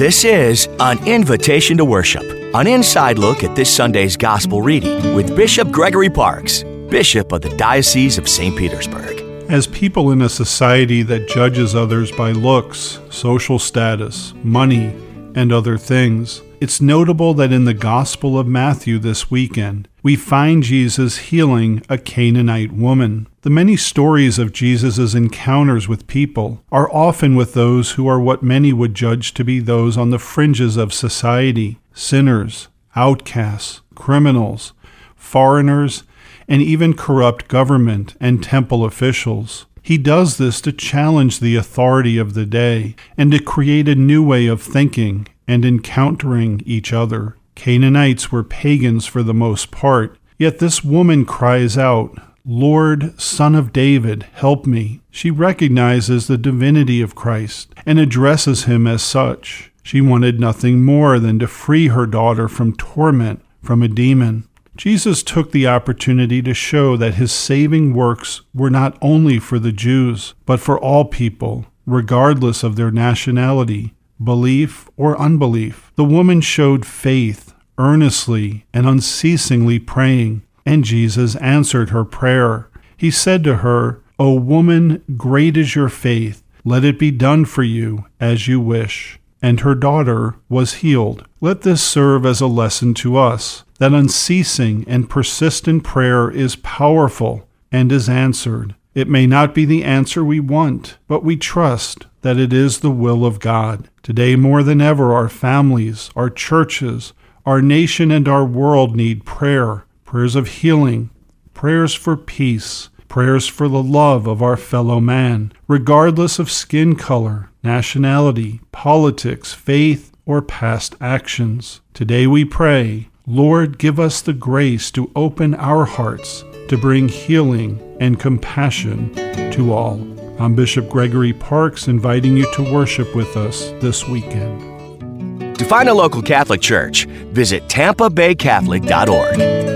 This is an invitation to worship, an inside look at this Sunday's gospel reading with Bishop Gregory Parkes, Bishop of the Diocese of St. Petersburg. As people in a society that judges others by looks, social status, money, and other things, it's notable that in the Gospel of Matthew this weekend, we find Jesus healing a Canaanite woman. The many stories of Jesus' encounters with people are often with those who are what many would judge to be those on the fringes of society sinners, outcasts, criminals, foreigners, and even corrupt government and temple officials. He does this to challenge the authority of the day and to create a new way of thinking and encountering each other. Canaanites were pagans for the most part, yet this woman cries out, Lord, Son of David, help me. She recognizes the divinity of Christ and addresses him as such. She wanted nothing more than to free her daughter from torment from a demon. Jesus took the opportunity to show that his saving works were not only for the Jews, but for all people, regardless of their nationality, belief, or unbelief. The woman showed faith, earnestly and unceasingly praying, and Jesus answered her prayer. He said to her, O woman, great is your faith. Let it be done for you as you wish. And her daughter was healed. Let this serve as a lesson to us that unceasing and persistent prayer is powerful and is answered. It may not be the answer we want, but we trust that it is the will of God. Today, more than ever, our families, our churches, our nation, and our world need prayer prayers of healing, prayers for peace, prayers for the love of our fellow man, regardless of skin color, nationality, politics, faith, or past actions. Today we pray, Lord, give us the grace to open our hearts to bring healing and compassion to all. I'm Bishop Gregory Parkes inviting you to worship with us this weekend. To find a local Catholic church, visit tampabaycatholic.org.